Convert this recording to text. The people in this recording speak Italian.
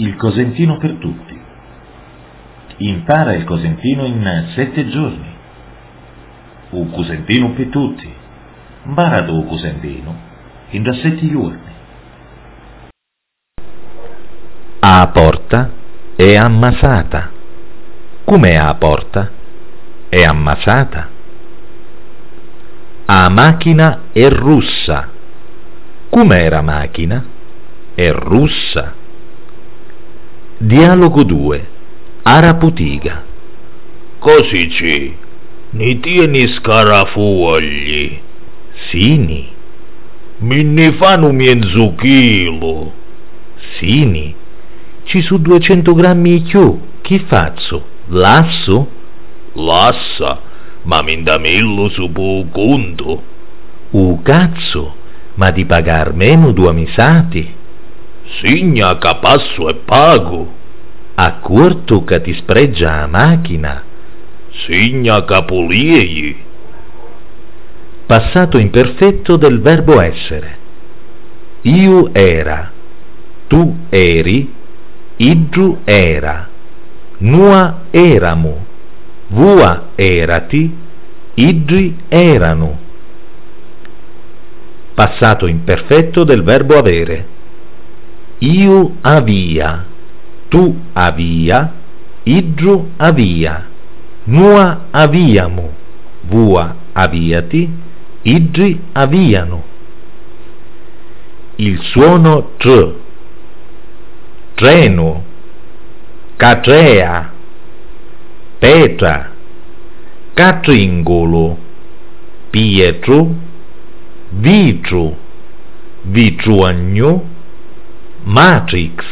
Il cosentino per tutti. Impara il cosentino in sette giorni. Un cosentino per tutti. Impara tu cosentino in da sette giorni. A porta è ammasata. Com'è a porta? È ammasata. A macchina è russa. Com'era macchina? È russa. Dialogo 2. Araputiga. Così ci, ni tieni scarafugli, Sini. mi ne fanno mezzo chilo. Sini. Ci su 200 grammi in più. Che faccio? Lasso? Lassa, ma mi damillo su po' conto. U cazzo. Ma di pagar meno due misati. Signa capasso e pago. A corto che ti spregia a macchina. Signa capoliei. Passato imperfetto del verbo essere. Io era. Tu eri. Idru era. Nua eramo. Vua erati. Idri erano. Passato imperfetto del verbo avere. Io avia. Tu avia. Idru avia. Nua aviamo. Vua aviati. Idri aviano. Il suono tr. Treno. Catrea. Petra. Catringolo. Pietro. Vitro. Vitruagno. Matrix.